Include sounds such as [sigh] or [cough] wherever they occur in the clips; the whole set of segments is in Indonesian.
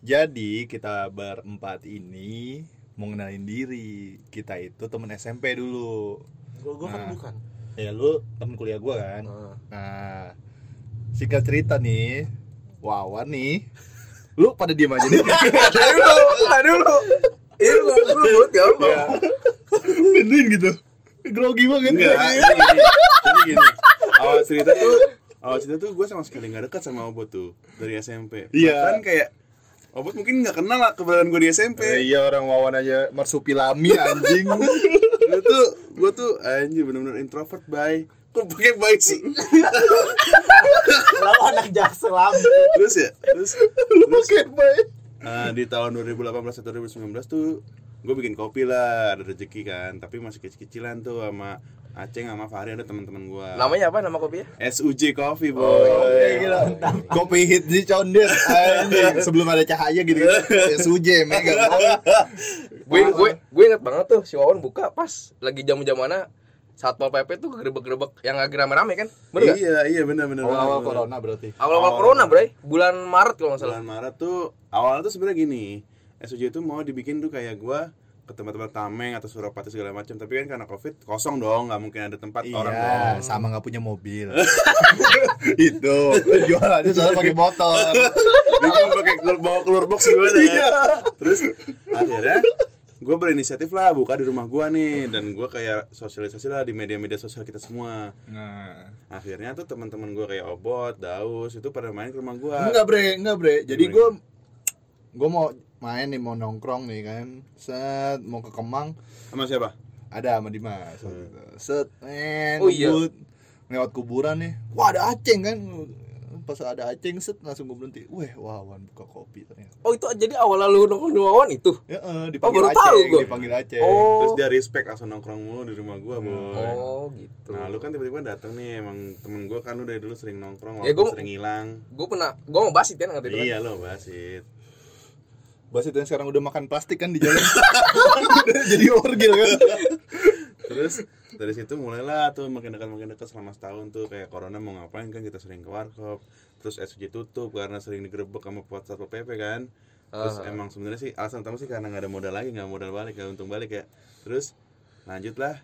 Jadi kita berempat ini mau ngenalin diri. Kita itu temen SMP dulu. Gue gue kan Nah. bukan. Ya lu temen kuliah gua kan. Nah. Nah, singkat cerita nih, Wawan nih, lu pada diem aja nih. Tadi [laughs] dulu, tadi dulu. Ini lu ya apa? Ya. Benerin gitu. Grogi banget. Enggak, jadi gini, jadi gini. Awal cerita tuh, awal cerita tuh gue sama sekali nggak dekat sama Obot tuh dari SMP. Iya. Kan kayak Obot mungkin nggak kenal lah keberadaan gue di SMP. Eh, iya orang Wawan aja marsupilami anjing. Gue tuh, gue tuh anjir bener-bener introvert bay. Kok pakai baik sih? Lalu anak jaksel terus ya, terus, lu terus pakai baik. ah, di tahun 2018 atau 2019 tuh gue bikin kopi lah, ada rezeki kan. Tapi masih kecil-kecilan tuh sama Aceng sama Fahri ada teman-teman gue. Namanya apa nama kopinya? SUJ Coffee boy. Oh, gila. Kopi hit di condet. [laughs] Sebelum ada cahaya gitu. Suje mega. Gue gue gue inget banget tuh si Wawan buka pas lagi jam-jam mana Satpol PP tuh gerebek-gerebek yang lagi rame-rame kan? Bener gak? Iya, iya benar-benar. Awal-awal corona berarti. Awal-awal Oh. corona, Bray. Bulan Maret kalau nggak salah. bulan Maret tuh awalnya tuh sebenarnya gini SUJ itu mau dibikin tuh kayak gua ke tempat-tempat Tameng atau Surapati segala macam tapi kan karena covid kosong dong nggak mungkin ada tempat orang Iya, dong sama nggak punya mobil. [laughs] itu jualannya soalnya pakai motor. bingung [laughs] pakai keluar- bawa keluar box gimana Iya. terus akhirnya gue berinisiatif lah buka di rumah gua nih dan gua kayak sosialisasi lah di media-media sosial kita semua Nah, akhirnya tuh teman-teman gua kayak obot daus itu pada main ke rumah gua enggak bre, enggak bre. Jadi gue gue mau main nih mau nongkrong nih kan. Set mau ke Kemang sama siapa ada sama Dimas. waktu itu. Set, men, Oh, iya. ngebut, lewat kuburan nih. Wah ada aceng kan. Pas ada aceng set langsung gue berhenti. Weh, wawan buka kopi ternyata. Oh, itu jadi awal lalu nongkrong di Wawan itu. Ya, eh, Oh, dipanggil baru aceng, tahu gua. dipanggil aceng. Oh. terus dia respect langsung nongkrong mulu di rumah gua boy Oh, gitu. Nah lu kan tiba-tiba datang nih emang temen gue kan lu dari dulu sering nongkrong Ya, waktu gua- sering hilang gue pernah gue mau basit kan nggak Iya lo basit Basit yang sekarang udah makan plastik kan di jalan. Udah [laughs] jadi orgil kan. Terus dari situ mulailah tuh makin dekat makin dekat selama setahun tuh kayak corona mau ngapain kan kita sering ke warkop terus SUJ tutup karena sering digerebek sama buat satpol pp kan terus Ah. emang sebenarnya sih alasan utama sih karena nggak ada modal lagi nggak modal balik nggak untung balik ya terus lanjutlah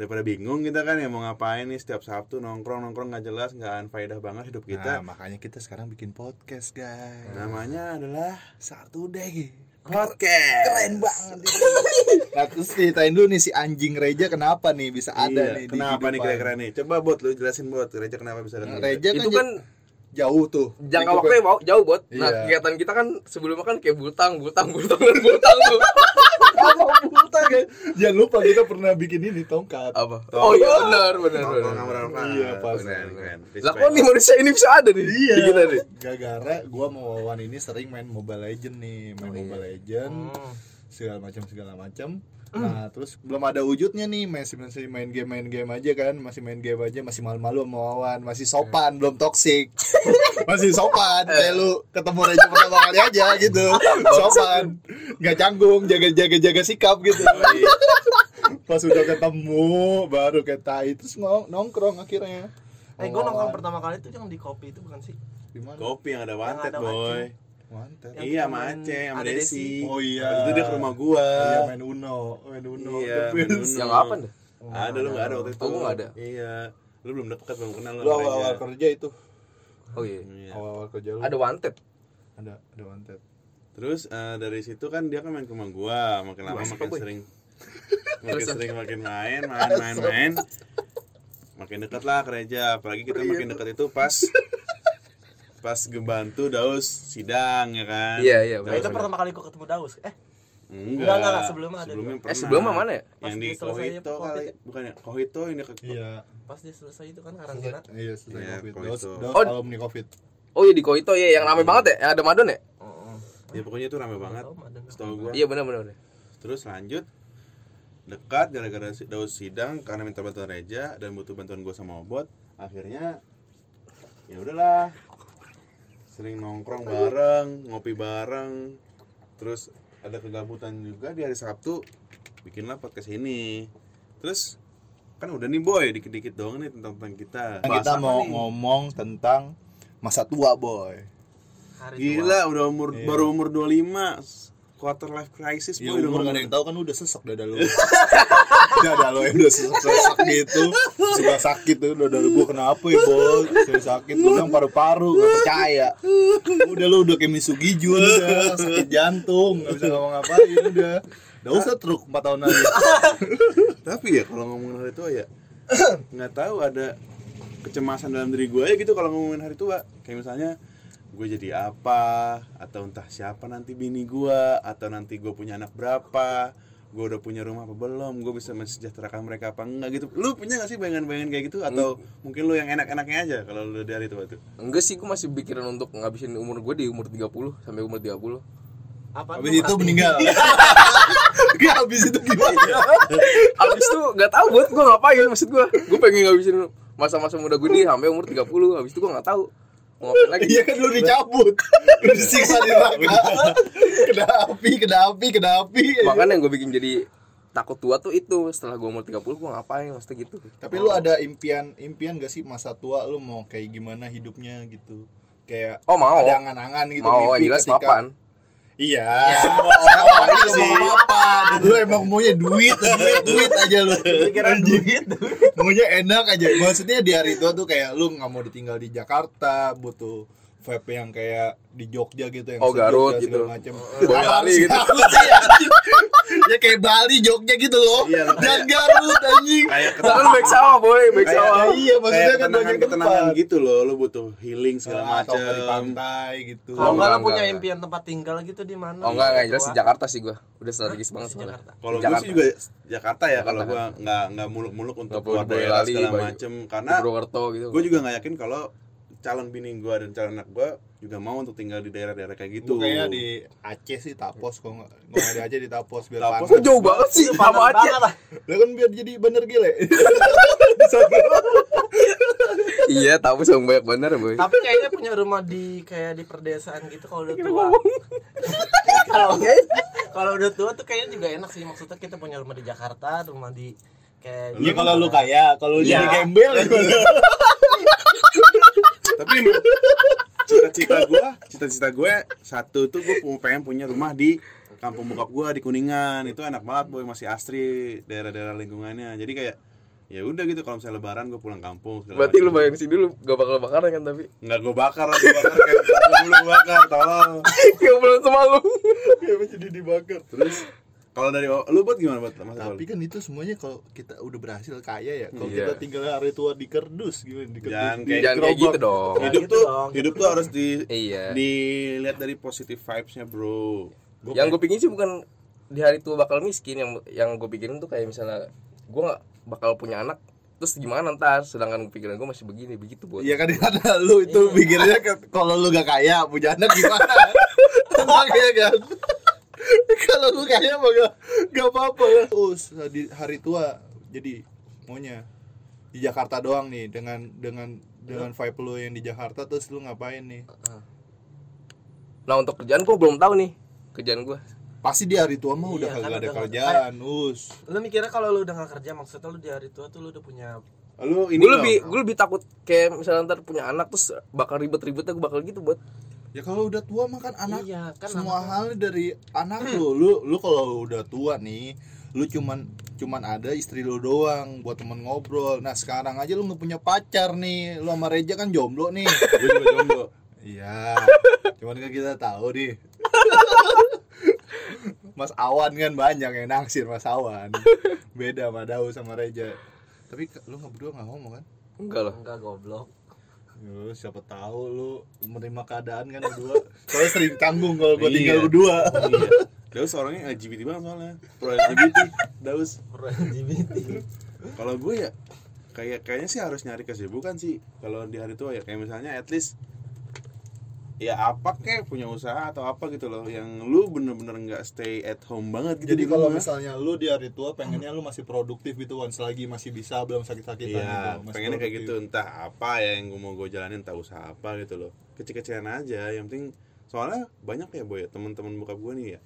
daripada bingung kita kan ya mau ngapain nih setiap sabtu nongkrong nongkrong nggak jelas nggak anfaedah banget hidup Nah, kita makanya kita sekarang bikin podcast, guys. namanya adalah Satu deh. podcast Keren banget. [laughs] Nah, terus ceritain dulu nih si anjing Reja kenapa nih bisa ada Iya, nih di kenapa nih kira-kira nih coba buat lu jelasin buat Reja kenapa bisa ada Nah, Reja kan, itu kan jauh tuh. jangka waktunya mau jauh buat nah Iya. kegiatan kita kan sebelumnya kan kayak butang butang butang butang tuh [laughs] kan? Jangan lupa kita pernah bikin ini tongkat. apa oh iya benar benar benar. Iya, pas. Lah kok nih manusia ini bisa ada nih Iya. kita nih Gara-gara gua mau Wawan ini sering main Mobile Legend nih, main Oh, iya. Mobile Legend. Hmm. segala macam segala macam. Nah, terus belum ada wujudnya nih, masih masih main game main game aja kan, masih main game aja, masih malu-malu sama Wawan, masih sopan, belum toksik. [laughs] masih sopan, kayak lu ketemu Reja pertama kali aja gitu. Sopan. nggak canggung, jaga-jaga jaga sikap gitu. Pas udah ketemu baru kayak tai terus ngong- nongkrong akhirnya. Eh, gue nongkrong pertama kali itu yang di kopi itu bukan sih? di mana? Kopi yang ada wanted, ada boy. Wanted. Iya, kita sama Desi. Desi. Oh iya. Waktu itu dia ke rumah gua. Iya main Uno, main Uno. Iya, The main. Uno. yang apa dah Ada lu enggak ada waktu itu. Oh, gua nggak ada. Iya. Lu belum dekat, belum kenal lu. Lu awal-awal kerja itu. oh iya Iya. Awal-awal kerja lu. ada wanted ada ada wanted. Terus eh, dari situ kan dia kan main ke rumah gua, makin lama makin boy? sering [laughs] makin sering makin main, main, main, main. Makin dekat lah ke Reja, apalagi kita Iya. makin dekat itu pas [laughs] pas ngebantu Daus sidang ya kan. Iya, iya, Nah, itu pertama kali gue ketemu Daus. Eh, Enggak, Enggak, enggak, enggak, sebelumnya ada sebelumnya dua. pernah. Eh, sebelumnya mana ya? Pas Yang di selesai Kohito kali, bukan ya? Kohito ini ke Iya. pas dia selesai itu kan karantina. Iya, sudah Iya, covid. itu. dos Oh. alumni covid. oh iya di Koito ya yang rame banget ya yang ada Madon ya Oh, Ya pokoknya itu rame banget. Setahu gua. iya benar benar. Terus lanjut dekat gara-gara Daus sidang karena minta bantuan Reja dan butuh bantuan gue sama Obot akhirnya ya udahlah sering nongkrong bareng ngopi bareng. Terus ada kegabutan juga di hari Sabtu bikinlah podcast ini. Terus kan udah nih boy dikit-dikit doang nih tentang tentang kita. Nah, kita mau ngomong tentang masa tua boy. Hari gila udah umur baru umur 25 quarter life crisis Ya boy udah umur gak ada ngomong yang tahu kan udah sesek dada lu [laughs] Dada lu yang udah sesek gitu Suka sakit tuh dada lu gua kenapa ya bos Saya sakit lu bilang paru-paru gak percaya. Udah lu udah kayak Misugi udah Sakit jantung gak bisa ngomong ngapain udah. Udah usah truk 4 tahun lagi. Tapi ya kalau ngomongin hari tua ya nggak tahu ada kecemasan dalam diri gue ya gitu kalau ngomongin hari tua. Kayak misalnya gue jadi apa atau entah siapa nanti bini gue atau nanti gue punya anak berapa gue udah punya rumah apa belum? Gue bisa mensejahterakan mereka apa enggak gitu. Lu punya gak sih bayangan-bayangan kayak gitu? Atau mungkin lu yang enak-enaknya aja kalau lu dari tua tuh Enggak sih, gue masih pikiran untuk ngabisin umur gue di umur 30 sampai umur 30 Apa Habis itu meninggal. [laughs] Gak habis itu gimana? Abis itu gak tahu buat gue ngapain maksud gue Gue pengen ngabisin masa-masa muda gue nih sampai umur 30 Habis itu gue gak tahu Mau lagi? Iya kan lu dicabut Lu [laughs] disiksa di neraka. Kena api, kena api, kena api. Makanya yang gue bikin jadi takut tua tuh itu. Setelah gue umur 30 gue ngapain? Maksudnya gitu. Tapi lu ada impian impian gak sih masa tua lu mau kayak gimana hidupnya gitu? Kayak Oh mau. ada angan-angan gitu Mau mimpi jelas ketika- Iya. Semua orang juga mau mapan. Lu emang maunya duit, duit, duit aja lu. Pikiran duit. Maunya enak aja. Maksudnya di hari tua tuh kayak lu nggak mau ditinggal di Jakarta, butuh vibe yang kayak di Jogja gitu yang Oh, Garut gitu. segala macem. Boyolali gitu. ya kayak Bali, Jogja gitu loh. Iya, lo Dan Garut anjing. kayak Kita kan baik sawah boy, baik sawah Iya, maksudnya kayak kan banyak ketenangan ketenangan gitu loh lu butuh healing segala Ah, atau nggak di macam pantai gitu. Kalau enggak lu enggak, punya enggak. impian tempat tinggal gitu di mana? Oh enggak, enggak jelas di Jakarta sih gue Udah strategis banget sebenarnya Jakarta. Kalau Jakarta. sih juga Jakarta ya kalau Jakarta. gue nggak nggak muluk-muluk untuk keluar daerah Boyolali, segala macem Di karena Purwokerto gitu gue juga nggak yakin kalau calon bini gue dan calon anak gue juga mau untuk tinggal di daerah-daerah kayak gitu. Kayaknya di Aceh sih Tapos kok nggak nggak di Aceh di Tapos biar Tapos panas. Jauh banget sih sama aja banget lah. Kan biar jadi bener gile. [laughs] Iya tahu sama banyak bener boy Tapi kayaknya punya rumah di kayak di perdesaan gitu kalau udah tua. [laughs] Kalau kalau udah tua tuh kayaknya juga enak sih maksudnya kita punya rumah di Jakarta, rumah di kayak Iya kalau lu kaya, kalau lu Iya. jadi gembel [laughs] gimana? Tapi cita-cita gue, cita-cita gue satu tuh gue pengen punya rumah di kampung bokap gue di Kuningan. Itu enak banget boy. Masih asri daerah-daerah lingkungannya. Jadi kayak ya udah gitu. Kalau misalnya lebaran gue pulang kampung segala Berarti lu bayang sih dulu gak bakal bakaran kan tapi? Nggak gue bakar. Lah gue bakar kayak dulu bakar tolong. Gak belum sama lu. Ya jadi dibakar. terus kalau dari lu buat gimana buat mas Tapi kan itu semuanya kalau kita udah berhasil kaya ya. Kalau Iya. kita tinggal hari tua di kerdus gimana? Di kerdus. Jangan di kayak Jangan kayak gerobak. gitu dong hidup gitu tuh dong. hidup tuh harus di Iya dilihat dari positive vibesnya bro Gua Yang gue pikirin sih bukan di hari tua bakal miskin yang yang gue pikirin tuh kayak misalnya gue gak bakal punya anak terus gimana ntar sedangkan pikiran gue masih begini begitu buat Iya kan [laughs] karena lu itu pikirnya ke- kalau lu gak kaya punya anak gimana? Makanya [laughs] kan. [laughs] kalau lu kaya mah gak, gak apa-apa lah. Us di hari tua jadi maunya di Jakarta doang nih dengan dengan dengan vibe lu yang di Jakarta terus lu ngapain nih? nah untuk kerjaan gue belum tahu nih kerjaan gue Pasti di hari tua mah udah Iya, kan kagak ada udah kerjaan, us. Lu mikirnya kalau lu udah gak kerja maksudnya lu di hari tua tuh lu udah punya lu ini gue lebih gue lebih takut kayak misalnya ntar punya anak terus bakal ribet-ribetnya gue bakal gitu buat Ya kalau udah tua mah kan anak Iya, kan semua anak- hal dari anak lu. Lu lu kalau udah tua nih, lu cuman cuman ada istri lu doang buat temen ngobrol. Nah, sekarang aja lu nggak punya pacar nih. Lu sama Reja kan jomblo nih. [laughs] gue juga jomblo Iya. Cuman kan kita tahu nih. [laughs] Mas Awan kan banyak yang naksir Mas Awan. Beda sama Daus sama Reja. Tapi lu nggak berdua nggak ngomong kan? enggak lah enggak goblok. Lu siapa tahu lu menerima keadaan kan berdua. Soalnya sering tanggung kalau gua Iya. tinggal berdua. iya Daus orangnya LGBT banget soalnya pro LGBT Daus Orang LGBT. kalau gue ya kayak kayaknya sih harus nyari kesibukan sih kalau di hari tua ya kayak misalnya at least ya apa kek punya usaha atau apa gitu loh yang lu bener-bener nggak stay at home banget gitu Jadi di kalau misalnya lu di hari tua pengennya lu masih produktif gitu Wan selagi masih bisa belum sakit-sakitan Iya, gitu. masih pengennya kayak gitu produktif. entah apa ya yang gue mau gue jalanin entah usaha apa gitu loh kecil-kecilan aja yang penting soalnya banyak ya boy teman-teman buka gue nih ya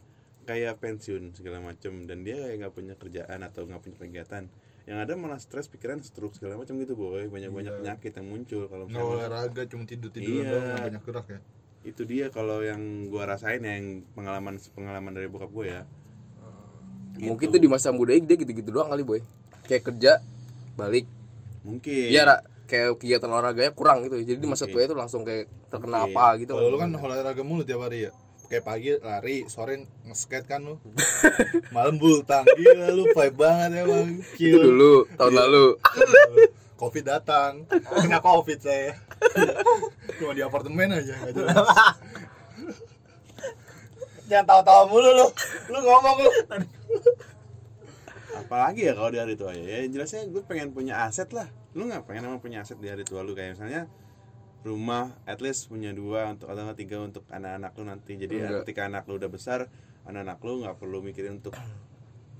kayak pensiun segala macem dan dia kayak nggak punya kerjaan atau nggak punya kegiatan yang ada malah stres pikiran stroke segala macam gitu boy banyak banyak Iya. penyakit yang muncul kalau nggak misalnya olahraga cuma tidur tidur Iya. doang banyak gerak ya itu dia kalau yang gua rasain yang pengalaman pengalaman dari bokap gue ya Mungkin tuh di masa muda dia gitu-gitu doang kali boy. Kayak kerja balik. mungkin Iya, Ra. kayak kegiatan olahraganya kurang gitu. Jadi di masa tua itu langsung kayak terkena Mungkin. apa gitu. kalau lu kan olahraga mulu tiap hari ya kayak pagi lari sore nge-skate kan lu [laughs] malam bulu tangki lu vibe banget emang itu kill dulu tahun lalu. covid datang kena covid saya [laughs] cuma di apartemen aja nggak jelas. [laughs] Jangan tawa-tawa mulu lu. Lu ngomong lu. Apalagi ya kalau di hari tua ya. Ya, jelasnya gue pengen punya aset lah. Lu nggak pengen emang punya aset di hari tua lu? Kayak misalnya rumah at least punya dua untuk atau tiga untuk anak-anak lu nanti. Jadi Enggak. ketika anak lu udah besar anak-anak lu nggak perlu mikirin untuk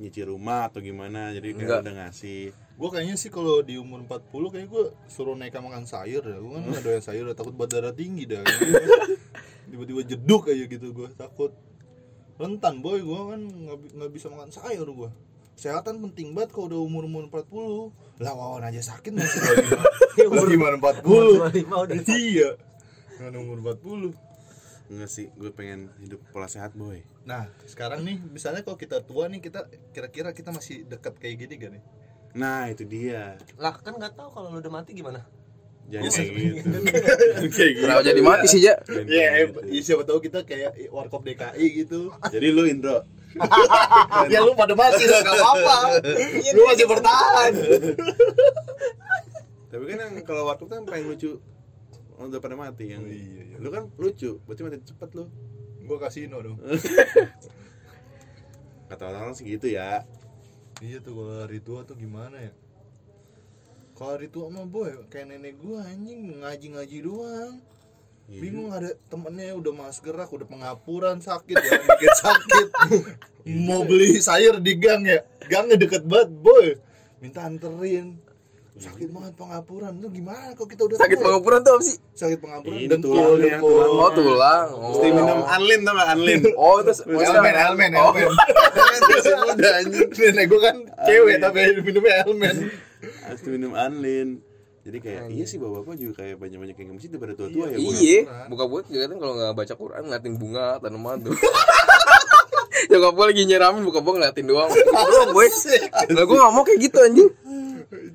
nyicil rumah atau gimana. Jadi kayak udah ngasih gue kayaknya sih kalau di umur 40 kayak gue suruh naik makan sayur dah gue kan nggak [laughs] doyan sayur dah takut berdarah tinggi dah. [laughs] Tiba-tiba jeduk aja gitu gue takut. Rentan boy gue kan nggak bi- nggak bisa makan sayur gue kesehatan penting banget kalau udah umur umur 40 lah wawan aja sakit masih [laughs] umur gimana 40 25 udah iya. Dengan umur 40 enggak sih gue pengen hidup pola sehat boy. Nah sekarang nih misalnya kalau kita tua nih kita kira-kira kita masih dekat kayak gini gak nih nah itu dia lah kan nggak tahu kalau lu udah mati gimana jangan kayak gitu [laughs] kayak gitu Kenapa jadi mati sih, Ja? Ya, gitu. ya siapa tahu kita kayak warkop DKI gitu. jadi lu Indro [laughs] ya lu pada mati lah, gak apa-apa. lu masih bertahan. tapi kan yang kalau waktu kan paling lucu udah pada mati yang Oh, iya, iya. lu kan lucu berarti mati cepet lu Gua kasino dong. [laughs] kata orang sih gitu ya iya tuh kalau hari tua tuh gimana ya? Kalau hari tua mah boy, kayak nenek gua anjing ngaji-ngaji doang. Iya. Bingung ada temennya udah mas gerak, udah pengapuran sakit ya, dikit [laughs] sakit. Mau beli sayur di gang ya, gangnya deket banget boy. Minta anterin. Sakit banget pengapuran, lu gimana kalau kita udah Sakit tua? pengapuran tuh apa sih? sakit pengapuran Ini dengkul tulangnya, dengkul. tulang. Oh, tulang. Oh. mesti minum anlin tau gak anlin [laughs] Oh, terus Elmen, Elmen, Oh. Elmen. masih [laughs] muda anjing Nenek gua kan cewek tapi minumnya Elmen. mesti minum anlin jadi kayak iya sih bapak-bapak juga kayak banyak-banyak yang nge-masjid daripada tua-tua ya Bu. Iya, buka buat juga kan kalau nggak baca Quran ngeliatin bunga tanaman tuh. [laughs] Nyokap gue lagi nyiramin buka buka ngeliatin doang. Boy. Lah gue nggak mau kayak gitu anjing.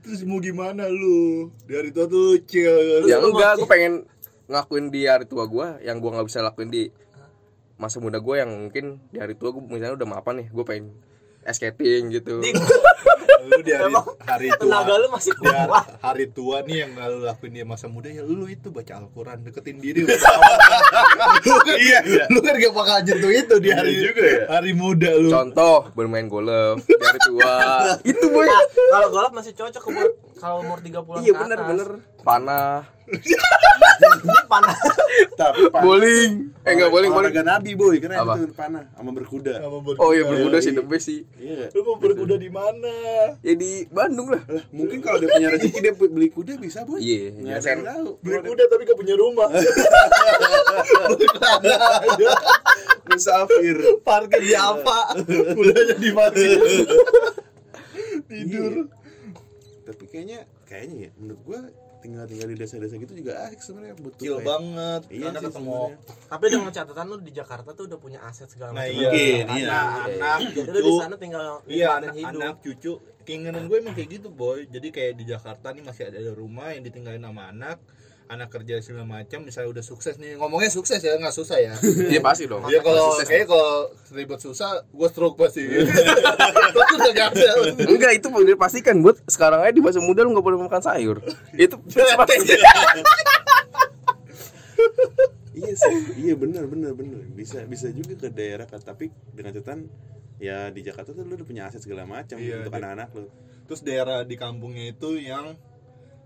Terus mau gimana lu? Di hari tua tuh chill. Ya enggak, gue pengen ngakuin di hari tua gue yang gue nggak bisa lakuin di masa muda gue yang mungkin di hari tua gue misalnya udah mapan nih, gue pengen skating gitu. [laughs] Lu di hari, hari tua. tenaga lu masih hari, kuat hari tua nih yang lu lakuin di masa muda ya lu itu baca Al-Quran deketin diri lu [laughs] kan, Iya, iya. lu kan gak bakal nyentuh itu di hari Iya juga ya. hari muda lu Contoh bermain golf di hari tua. [laughs] itu boy. Nah, kalau golf masih cocok kalau umur 30-an Iya ke bener bener. Panah, [laughs] panah. tapi panah bowling. Eh enggak bowling, bowling. olahraga nabi boy keren Apa? itu panah sama berkuda Sama berkuda. Oh iya berkuda sih the best sih. iya lu mau berkuda di mana Ya di Bandung lah. lah mungkin kalau dia punya rezeki dia beli kuda bisa boy Iya, nggak ya ada kan. tahu beli kuda tapi gak punya rumah [laughs] musafir parkir di apa kudanya di mana tidur Iya. tapi kayaknya kayaknya ya menurut gua tinggal tinggal di desa-desa gitu juga asik sebenarnya butuh kayak- banget iya karena sih ketemu sebenarnya. Tapi dengan catatan lu di Jakarta tuh udah punya aset segala nah macam. iya Mungkin, iya. anak lu di cucu sana tinggal iya anak, hidup. anak cucu keinginan gue emang kayak gitu boy jadi kayak di Jakarta nih masih ada rumah yang ditinggalin sama anak anak kerja segala macam misalnya udah sukses nih. Ngomongnya sukses ya nggak susah ya. Iya pasti dong. Iya kalau kayak kalau ribet susah gue stroke pasti. Tapi udah gak ada. Enggak itu boleh dipastikan buat sekarang aja di masa muda lu nggak boleh makan sayur. Itu [laughs] iya sih iya benar benar benar. Bisa bisa juga ke daerah kan tapi dengan catatan ya di Jakarta tuh lu udah punya aset segala macam Iya, untuk anak-anak lu. Terus daerah di kampungnya itu yang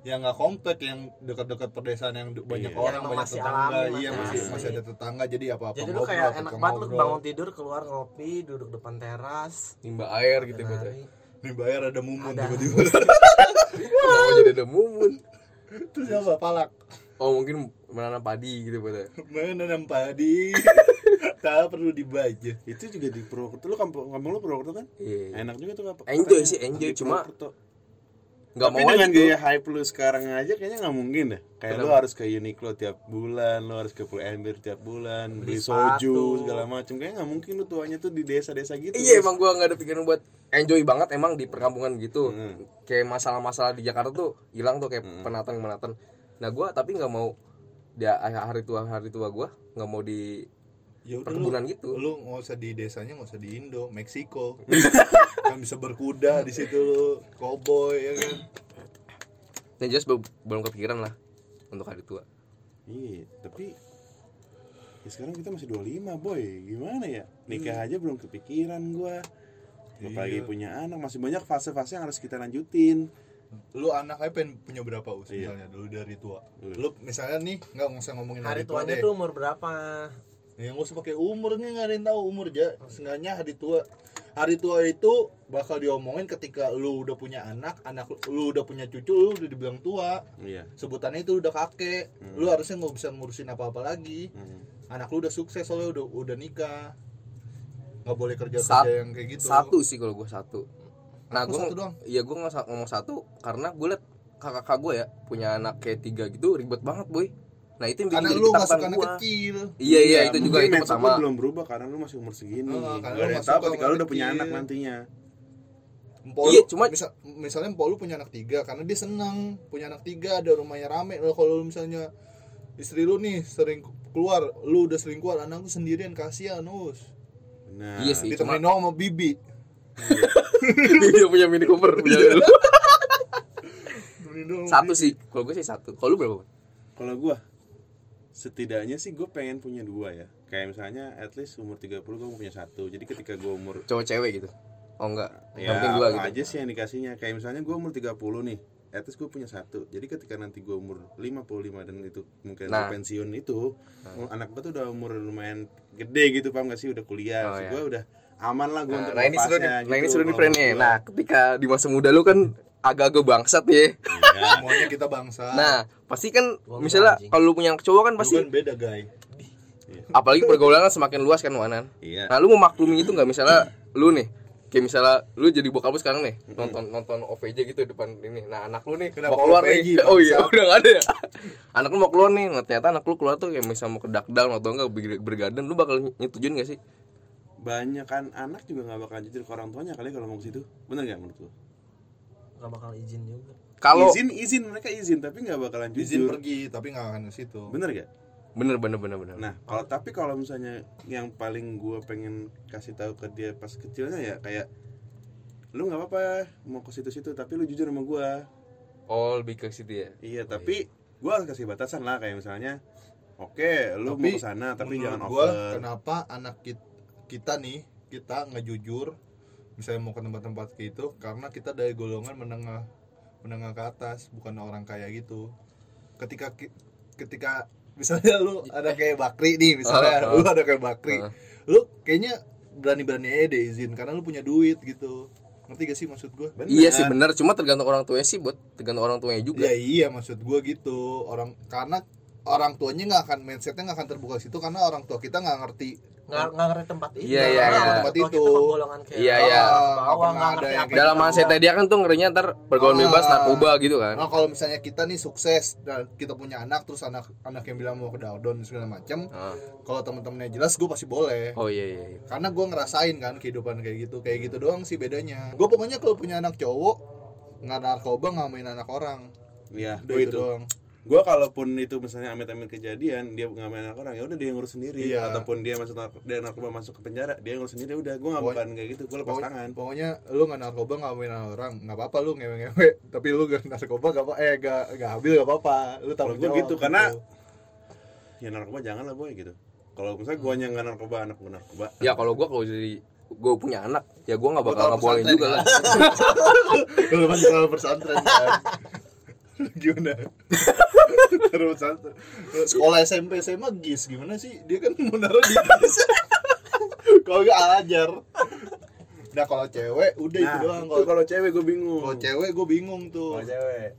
yang nggak komplek yang dekat-dekat pedesaan yang du- banyak Iya. orang Yang banyak masih tetangga alami, iya masih masih asli. masih ada tetangga jadi apa apa Jadi lu kayak enak banget lu bangun tidur keluar ngopi, duduk depan teras, nimba air gitu nari. nih bayar ada mumun Ada. tiba-tiba [laughs] Kenapa jadi ada mumun? terus apa palak Oh mungkin menanam padi gitu buat. [laughs] mana nanam padi tak perlu dibaca itu juga di Purwokerto lu kampung kampung lu Purwokerto kan Iya. enak juga tuh apa Enjoy sih, enjoy. Cuma- nggak Tapi mau dengan tuh. gaya hype lu sekarang aja kayaknya nggak mungkin deh. Kayak lu harus ke Uniqlo tiap bulan, lu harus ke Pull Ember tiap bulan, beli, sepatu. soju segala macam. Kayaknya nggak mungkin lu tuanya tuh di desa-desa gitu. Iya emang gua nggak ada pikiran buat enjoy banget emang di perkampungan gitu. Hmm. Kayak masalah-masalah di Jakarta tuh hilang tuh kayak penatan penatan. Nah gua tapi nggak mau dia hari tua hari tua gua nggak mau di Ya udah Perkebunan lu, gitu. Lu nggak usah di desanya, nggak usah di Indo, Meksiko. [laughs] kan bisa berkuda di situ lu, cowboy ya kan. yang jelas belum belum kepikiran lah untuk hari tua. Iya, tapi ya sekarang kita masih 25, boy. Gimana ya? Nikah aja belum kepikiran gua. Apalagi Iya. punya anak, masih banyak fase-fase yang harus kita lanjutin. Lu anak aja pengen punya berapa us Iya. misalnya dulu dari tua. Iya. Lu misalnya nih nggak usah ngomongin hari hari, tua tuanya deh. tuh umur berapa Ya nggak usah pakai umur nih nggak ada yang tahu umur aja. Seenggaknya hari tua. Hari tua itu bakal diomongin ketika lu udah punya anak, anak lu, lu udah punya cucu, lu udah dibilang tua. Iya. Sebutannya itu udah kakek. Lu harusnya nggak bisa ngurusin apa-apa lagi. Hmm. Anak lu udah sukses soalnya udah udah nikah. Nggak boleh kerja Sat- kerja yang kayak gitu. Satu sih kalau gua satu. Nah gua satu doang. Iya sa- ngomong satu karena gue liat kakak-kakak gue ya punya anak kayak tiga gitu ribet banget boy. Nah itu yang bikin Karena lu suka anak gua. kecil. Iya iya itu juga itu pertama. lu belum berubah karena lu masih umur segini. Oh, Gak karena ada lu yang masih tahu ketika sama lu udah punya anak nantinya. Empok Iya, lu- cuma- misal- misalnya empok lu punya anak tiga karena dia senang punya anak tiga ada rumahnya rame lo kalau lu misalnya istri lu nih sering keluar lu udah sering keluar anak lu sendirian kasihan us Nah, Iya sih. ditemenin dong sama bibi [laughs] dia punya mini cooper punya lu. Satu sih, kalau gue sih satu. Kalau lu berapa? Kalau gua setidaknya sih gue pengen punya dua ya. Kayak misalnya at least umur 30 gue mau punya satu. Jadi ketika gue umur Cowok cewek gitu. Oh enggak. ya dua gitu. aja sih yang dikasihnya. Kayak misalnya gue umur 30 nih. At least gue punya satu. Jadi ketika nanti gue umur 55 dan itu mungkin Nah. pensiun itu, anak gue tuh udah umur lumayan gede gitu paham gak sih udah kuliah. Oh, iya. gue udah aman lah gue Nah, untuk nah ini seru nih. melepasnya Nah ini gitu seru nih kalau friend nih. menurut gua. Nah ketika di masa muda lu kan agak-agak bangsat ya. Iya. [laughs] semuanya kita bangsa Nah pasti kan Gua misalnya kalau lu punya cowok kan Lu pasti kan beda guys apalagi pergaulan kan semakin luas kan Wanan. Iya. Nah lu mau maklumi itu nggak misalnya lu nih kayak misalnya lu jadi bokap lu sekarang nih nonton nonton OVJ gitu depan ini nah anak lu nih Kenapa mau keluar OVJ, nih oh iya udah nggak ada ya [laughs] anak lu mau keluar nih nah, ternyata anak lu keluar tuh kayak misal mau ke dakdal atau enggak ber- bergaden lu bakal nyetujuin gak sih Banyak kan anak juga nggak bakal jujur ke orang tuanya kali kalau mau ke situ. Bener gak menurut lu? Nggak bakal izin juga kalau izin izin mereka izin tapi nggak bakalan izin jujur. pergi tapi nggak akan ke situ Bener gak? bener bener bener bener Nah, kalau tapi kalau misalnya yang paling gue pengen kasih tahu ke dia pas kecilnya ya kayak lu nggak apa-apa mau ke situ-situ tapi lu jujur sama gue. oh lebih ke situ ya Iya, tapi gue harus kasih batasan lah kayak misalnya oke, lu mau ke sana tapi jangan gua, over. kenapa anak kita, kita nih kita nggak jujur misalnya mau ke tempat-tempat kayak itu karena kita dari golongan menengah menengah ke atas bukan orang kaya gitu. Ketika ketika misalnya lu ada kayak bakri nih misalnya Ah, ah. lu ada kayak bakri Ah. lu kayaknya berani-berani aja deh izin karena lu punya duit gitu. Ngerti gak sih maksud gua? Bener. iya sih bener. Cuma tergantung orang tuanya sih buat tergantung orang tuanya juga. Ya iya maksud gua gitu. Orang karena orang tuanya nggak akan mindsetnya nggak akan terbuka situ karena orang tua kita nggak ngerti nggak nggak ngerti tempat itu Iya, iya, Karena iya. orang Tempat tua itu. kita golongan kayak Iya, iya. dalam itu. mindset dia kan tuh ngerinya ntar pergaulan bebas narkoba gitu kan Nah kalau misalnya kita nih sukses dan kita punya anak terus anak anak yang bilang mau ke Daudon segala macam, Ah. kalau temen-temennya jelas gue pasti boleh. oh iya iya, iya. Karena gue ngerasain kan kehidupan kayak gitu, kayak gitu doang sih bedanya. Gue pokoknya kalau punya anak cowok nggak narkoba nggak main anak orang, Iya, itu itu. doang. Gue kalaupun itu misalnya amit-amit kejadian dia nggak main anak orang ya udah dia yang ngurus sendiri. Iya. ataupun dia masuk narko- dia narkoba masuk ke penjara dia yang ngurus sendiri udah. Gue nggak bakalan kayak gitu gue lepas Pokoknya, tangan. pokoknya lu nggak narkoba nggak main anak orang, nggak apa-apa lu ngewe-ngewe, [laughs] tapi lu gak narkoba gak apa, eh gak gak ambil gak apa-apa, lu gua jawab gitu, karena- ya narkoba jangan lah boy gitu. Kalau misalnya guanya nggak narkoba anak gue narkoba. Ya kalau gua kalau jadi gua punya anak ya gua nggak bakal tahu ngebolehin juga ya. lah [laughs] lu masih kalau pesantren kan [laughs] gimana? [laughs] Taruh pesantren sekolah SMP SMA gis. Gimana sih? Dia kan mau naruh di gis. [laughs] Kalau gak ajar. Nah kalau cewek udah itu nah doang. itu kalau kalau cewek gue bingung. Kalau cewek gue bingung tuh. Kalau cewek.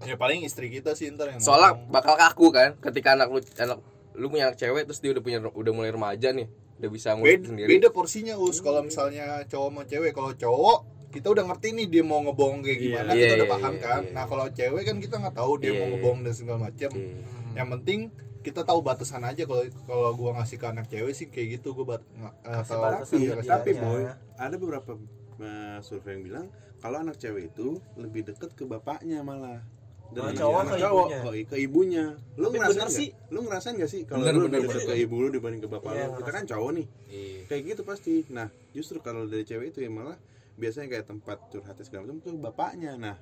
Ya paling istri kita sih ntar yang soalnya ngomong. bakal kaku kan ketika anak lu anak lu punya anak cewek terus dia udah punya udah mulai remaja nih udah bisa ngurus sendiri. beda porsinya us. Kalau misalnya cowok sama cewek kalau cowok kita udah ngerti nih dia mau ngebohong kayak Iya. gimana Iya, kita udah iya, paham iya, kan iya. nah kalau cewek kan kita nggak tahu dia Iya, mau iya. ngebohong dan segala macam Iya. yang penting kita tahu batasan aja kalau kalau gua ngasih ke anak cewek sih kayak gitu gua bat, nggak- eh, Kasih tahu batasan ke kasih tapi boy ada beberapa uh, survei yang bilang kalau anak cewek itu lebih deket ke bapaknya malah Kalau anak- cowok anak ke cowok ibunya. oh, ke ibunya lu Tapi ngerasain nggak? sih. lu ngerasain gak sih kalau lu bener, lebih deket bener. ke ibu lu dibanding ke bapak Iya, lu kita kan cowok nih Iya. kayak gitu pasti nah justru kalau dari cewek itu ya malah biasanya kayak tempat curhatnya segala macam tuh bapaknya. Nah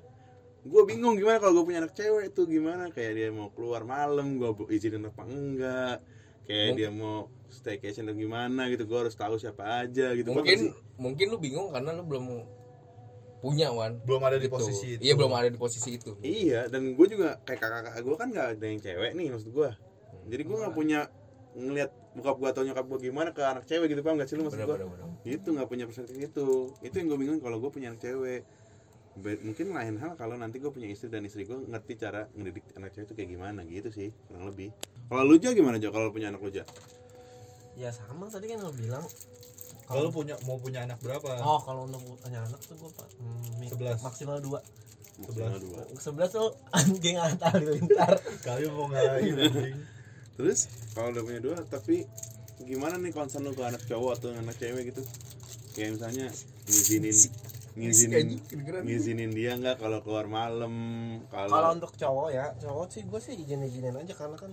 gue bingung gimana kalau gue punya anak cewek tuh gimana? Kayak dia mau keluar malam gue izinin apa enggak? Kayak Mung- dia mau staycation atau gimana gitu gue harus tahu siapa aja gitu. Mungkin mungkin lu bingung karena lu belum punya wan. Belum ada di Gitu. posisi itu. Iya belum ada di posisi itu. Iya, dan gue juga kayak kakak-kakak gue kan gak ada yang cewek nih maksud gue. Jadi gue nggak punya ngelihat bokap gue atau nyokap gue gimana ke anak cewek gitu paham gak sih lu maksud bener gue? bener bener Itu nggak punya perspektif itu. Itu yang gue bingung kalau gue punya anak cewek. Be- mungkin lain hal kalau nanti gue punya istri dan istri gue ngerti cara ngedidik anak cewek itu kayak gimana gitu sih kurang lebih. Kalau lu aja gimana aja kalau punya anak lu aja? ya sama tadi kan lo bilang kalau lu punya mau punya anak berapa oh kalau untuk punya anak tuh gue hmm, Sebelas. maksimal dua Maksimal dua. sebelas tuh [laughs] anjing halilintar kali mau ngalahin anjing Terus kalau udah punya dua tapi gimana nih concern lu ke anak cowok atau anak cewek gitu? Kayak misalnya ngizinin ngizinin ngizinin dia nggak kalau keluar malam kalau kalau untuk cowok ya cowok sih gue sih izin izinin aja karena kan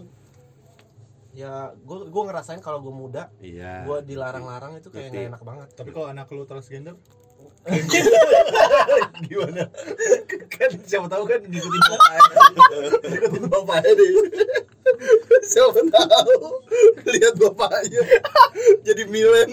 ya gue gue ngerasain kalau gue muda iya. gue dilarang-larang itu kayak nggak enak banget. Tapi kalau anak lu transgender? [laughs] Gimana? Kan siapa tahu kan ngikutin bapaknya ngikutin bapaknya deh [laughs] siapa tahu? Lihat bapaknya jadi milen.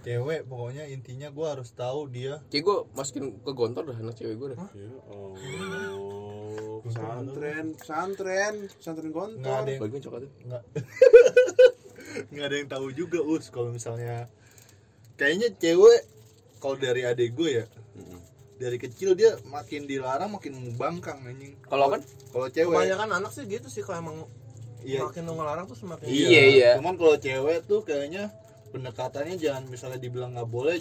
Cewek pokoknya intinya gua harus tahu dia. Kayak gue masukin ke gontor dah anak cewek gue dah. Ya Allah. Pesantren pesantren pesantren nggak ada gontor yang bagian coklatnya. nggak. [laughs] Nggak ada yang tahu juga us kalau misalnya kayaknya cewek kalau dari adik gue ya. Dari kecil dia makin dilarang makin membangkang anjing. Kalau kan kalau cewek. Kebanyakan anak sih gitu sih kalau emang iya. makin lu ngelarang tuh semakin Iya, iya. cuman kalau cewek tuh kayaknya pendekatannya jangan misalnya dibilang nggak boleh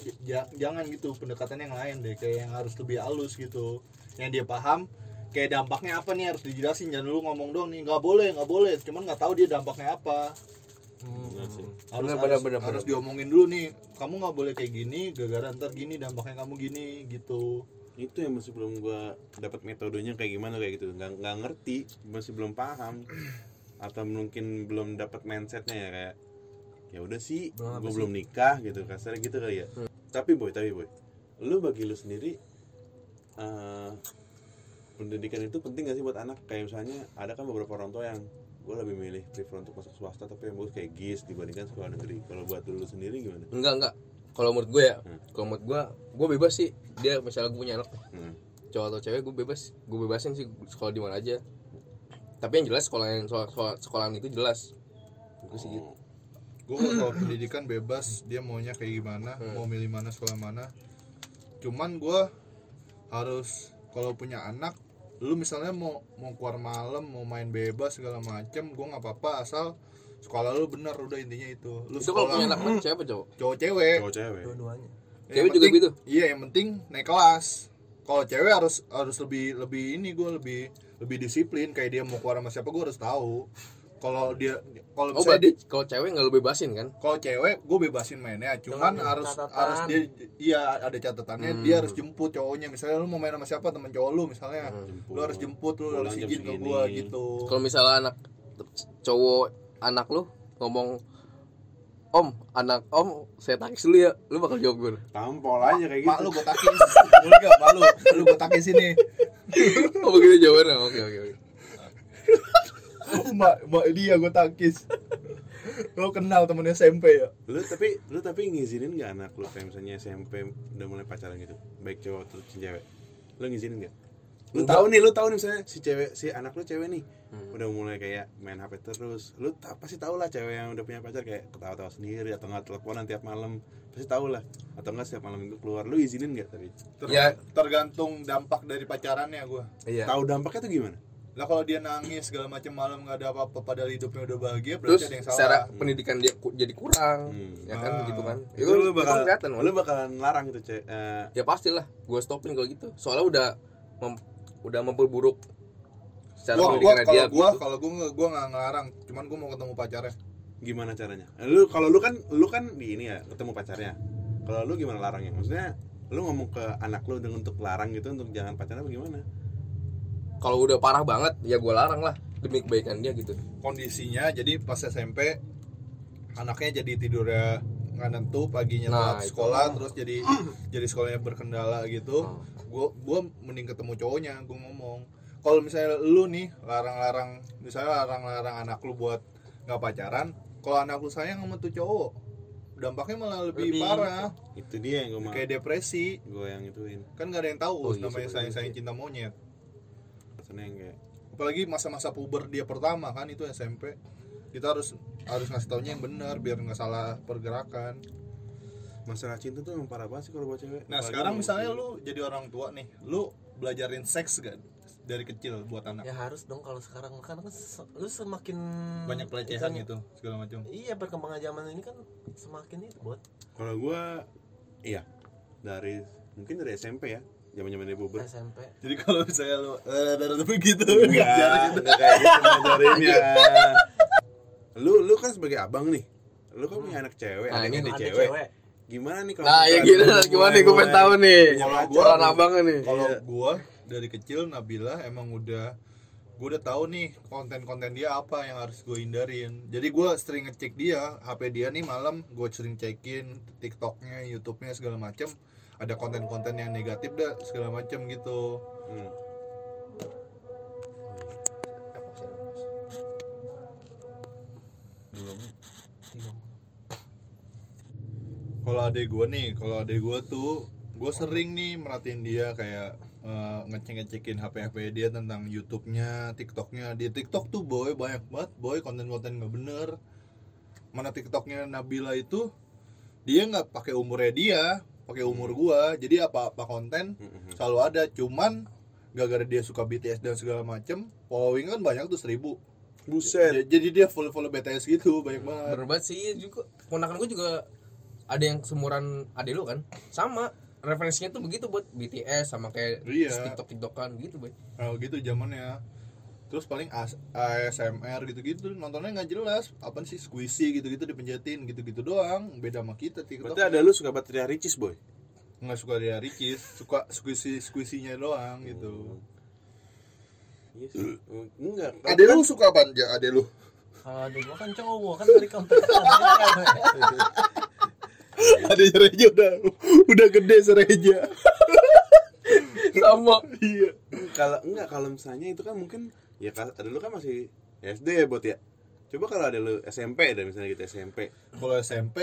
jangan gitu. Pendekatan yang lain deh kayak yang harus lebih halus gitu. Yang dia paham kayak dampaknya apa nih harus dijelasin. Jangan lu ngomong doang nih nggak boleh nggak boleh. Cuman nggak tahu dia dampaknya apa. Iya. Harus Benar, harus, benar, harus benar. diomongin dulu nih kamu nggak boleh kayak gini gara-gara ntar gini dampaknya kamu gini gitu. Itu yang masih belum gua dapat metodenya kayak gimana kayak gitu. Nggak nggak ngerti masih belum paham. Atau mungkin belum dapat mindsetnya ya kayak ya udah sih gue sih? belum nikah gitu. Kasarnya gitu kali ya. Tapi boy tapi boy lu bagi lu sendiri eh, pendidikan itu penting gak sih buat anak? Kayak misalnya ada kan beberapa orang tua yang gue lebih milih prefer untuk masuk swasta tapi yang bagus kayak GIS dibandingkan sekolah negeri. Kalau buat lu sendiri gimana? Enggak enggak. Kalau menurut gue ya Hmm. kalau menurut gue gue bebas sih. Dia misalnya gue punya anak hmm. cowok atau cewek gue bebas. Gue bebasin sih sekolah di mana aja. Tapi yang jelas sekolah yang sekolah, sekolah, sekolahan itu jelas. Gue sih gitu. Gue kalau pendidikan bebas dia maunya kayak gimana Hmm. mau milih mana sekolah mana. Cuman gue harus kalau punya anak lu misalnya mau mau keluar malam mau main bebas segala macem gue nggak apa-apa asal sekolah lu bener udah intinya itu. Lu itu kalau punya sekolah. anak kan siapa cowok cowok cewek. Cowok cewek. Dua-duanya. Yang Cewek juga penting- gitu? iya yang penting naik kelas. Kalau cewek harus harus lebih lebih ini gue lebih lebih disiplin. Kayak dia mau keluar sama siapa gue harus tahu kalau dia kalau oh berarti kalau cewek nggak lu bebasin kan? Kalau cewek gue bebasin mainnya cuman Dengan harus catatan. harus dia iya ada catatannya Hmm. dia harus jemput cowoknya. Misalnya lu mau main sama siapa? Teman cowok lu misalnya. Jemput. lu harus jemput lu harus izin ke gua gitu. Kalau misalnya anak cowok anak lu ngomong om anak om saya takis dulu ya lu bakal jawab gue tampol aja kayak gitu. mak lu gue takis boleh gak mak lu? Lu gue takis ini [laughs] oh begitu jawabannya? Oke oke oke [laughs] mak mak dia gue takis lu kenal temen SMP ya? Lu tapi lu tapi ngizinin nggak anak lu kayak misalnya SMP udah mulai pacaran gitu? Baik cowok atau cewek. Lu ngizinin nggak? Lu Enggak. tahu nih lu tahu nih misalnya si cewek si anak lu cewek nih Hmm. udah mulai kayak main HP terus. Lu ta- pasti tahu lah cewek yang udah punya pacar kayak ketawa-tawa sendiri atau nggak teleponan tiap malam. Pasti tahu lah. Atau enggak setiap malam minggu keluar. Lu izinin nggak tapi? Ter- Ya. tergantung dampak dari pacarannya gue iya. Tahu dampaknya tuh gimana lah kalau dia nangis segala macam malam nggak ada apa-apa padahal hidupnya udah bahagia terus berarti ada yang secara salah. pendidikan dia ku- jadi kurang Hmm. ya kan Ah. gitu kan itu lu bakal kelihatan lu bakalan larang itu cek. Eh, ya pastilah gue stopin kalau gitu. Soalnya udah mem- udah memperburuk secara gua, gua pendidikan kalau dia. gua gitu. kalau gua nggak- gua nggak ngelarang cuman gua mau ketemu pacarnya. Gimana caranya? Lu kalau lu kan lu kan di ini ya ketemu pacarnya. Kalau lu gimana larangnya? Maksudnya lu ngomong ke anak lu dengan untuk larang gitu untuk jangan pacaran apa gimana kalau udah parah banget ya gue larang lah demi kebaikan dia gitu. Kondisinya jadi pas SMP anaknya jadi tidurnya nggak nentu paginya Nah, telat itu. sekolah terus jadi jadi sekolahnya berkendala gitu. Oh. gua gua mending ketemu cowoknya gua ngomong. Kalau misalnya lu nih larang-larang misalnya larang-larang anak lu buat nggak pacaran kalau anak lu sayang sama tuh cowok dampaknya malah lebih, Lebih. parah. itu dia yang gue kayak depresi. gue yang ituin. Kan nggak ada yang tahu Oh, iya, namanya sayang-sayang cinta monyet yang kayak apalagi masa-masa puber dia pertama kan itu SMP kita harus harus ngasih taunya yang benar biar nggak salah pergerakan. Masalah cinta tuh emang parah banget sih kalau buat cewek. Nah Apalagi sekarang yang misalnya lu jadi orang tua nih lu belajarin seks gak dari kecil buat anak? Ya harus dong kalau sekarang kan kan lu semakin banyak pelecehan gitu segala macam. Iya perkembangan zaman ini kan semakin itu buat kalau gue iya. Dari mungkin dari SMP ya zaman zaman dia puber. SMP jadi kalau misalnya lu eh dari begitu enggak enggak kayak gitu [laughs] ngajarinnya lu lu kan sebagai abang nih. Lu kan punya anak cewek Nah, adiknya ini ada ada cewek. cewek. Gimana nih kalau nah ya gitu lu gimana nih? Gue pengen tahu nih. Kalau gua- peran abangnya nih. kalau Iya. gua dari kecil Nabila emang udah gue udah tahu nih konten-konten dia apa yang harus gue hindarin. Jadi gue sering ngecek dia HP dia nih malam gue sering cekin TikToknya YouTube-nya segala macem ada konten-konten yang negatif dah segala macem gitu Hmm. kalau adek gue nih kalau adek gue tuh gue sering nih merhatiin dia kayak eh, ngecek-ngecekin HP HP dia tentang YouTube-nya, TikTok-nya. Di TikTok tuh boy banyak banget boy konten-konten nggak bener. Mana TikTok-nya Nabila itu dia nggak pakai umurnya dia, pakai umur gua. Jadi apa-apa konten Hmm. selalu ada. Cuman gara-gara dia suka BTS dan segala macem, following kan banyak tuh seribu. buset Jadi dia follow follow BTS gitu banyak banget. berbat sih juga ponakan gue juga ada yang seumuran adek lu kan sama referensinya tuh begitu buat BTS sama kayak Iya. TikTok TikTokan gitu boy Kalau gitu zamannya. Terus paling AS ASMR gitu-gitu nontonnya nggak jelas. Apa sih squishy gitu-gitu dipencetin gitu-gitu doang. Beda sama kita TikTok. berarti ada lu suka baterai Ricis boy nggak suka dia Ricis, suka squishy squishy-nya doang gitu. iya sih enggak Ade lu suka apa aja ade lu? kalau adik gua kan cowok kan dari konten Ade Reja udah udah gede sereja. [laughs] sama iya. kalau enggak kalau misalnya itu kan mungkin ya ada lu kan masih SD ya buat ya coba kalau ada lu SMP dan misalnya gitu SMP Kalau SMP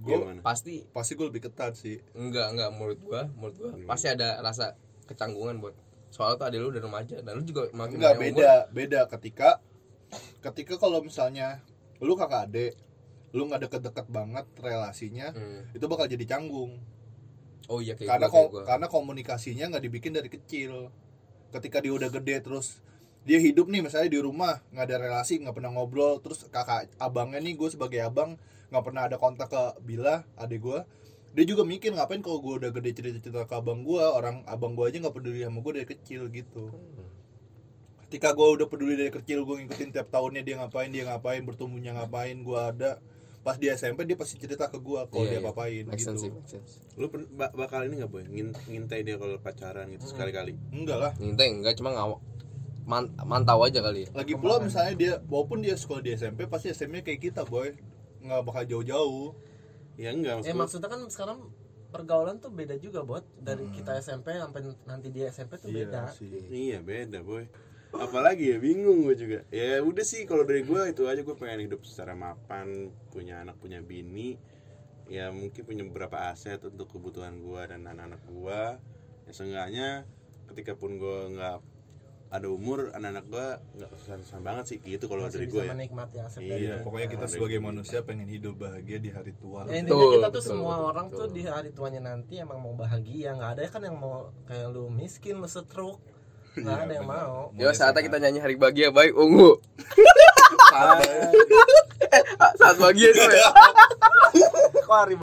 gue gimana pasti pasti gue lebih ketat sih. enggak enggak menurut gua menurut gua Hmm. pasti ada rasa kecanggungan buat soalnya tuh adek lu udah remaja dan lu juga makin Enggak beda, beda ketika ketika kalau misalnya lu kakak adik, lu nggak deket-deket banget relasinya, umur. Hmm. itu bakal jadi canggung. Oh iya kayak karena gua, kayak ko- karena komunikasinya nggak dibikin dari kecil. Ketika dia udah gede terus dia hidup nih misalnya di rumah nggak ada relasi nggak pernah ngobrol terus kakak abangnya nih gue sebagai abang nggak pernah ada kontak ke Bila adik gue dia juga mikir ngapain kalau gue udah gede cerita cerita ke abang gue orang abang gue aja nggak peduli sama gue dari kecil gitu. Ketika gue udah peduli dari kecil gue ngikutin tiap tahunnya dia ngapain dia ngapain bertumbuhnya ngapain gue ada pas di SMP dia pasti cerita ke gue kalau Iya, dia iya. apain Make sense sih, gitu make sense. lu bakal ini nggak boy? Ngin- ngintai dia kalau pacaran gitu Hmm. sekali-kali? Enggak lah. Ngintai enggak cuma ngawak man- mantau aja kali ya? Lagi pula misalnya dia walaupun dia sekolah di SMP pasti SMP kayak kita boy. Nggak bakal jauh-jauh. Ya enggak eh maksud gua- maksudnya kan sekarang pergaulan tuh beda juga buat dari kita SMP sampai nanti dia SMP tuh beda. sih. Iya beda boy Apalagi ya bingung gue juga. Ya udah sih kalau dari gue itu aja gue pengen hidup secara mapan Punya anak punya bini. Ya mungkin punya beberapa aset untuk kebutuhan gue dan anak-anak gue Ya seenggaknya ketika pun gue nggak ada umur anak-anak gue nggak susah-susah banget sih. Gitu kalau dari bisa gue ya. menikmati aset Iya. dari Iya, pokoknya kita sebagai dari manusia pengen hidup bahagia di hari tua. Ya, intinya kita tuh betul, semua betul, orang tuh betul. di hari tuanya nanti emang mau bahagia. Nggak ada kan yang mau kayak lu miskin lu stroke nggak ada yang mau Yo saatnya kita nyanyi hari bahagia baik ungu. [laughs] Saat bahagia ya. [laughs] kok hari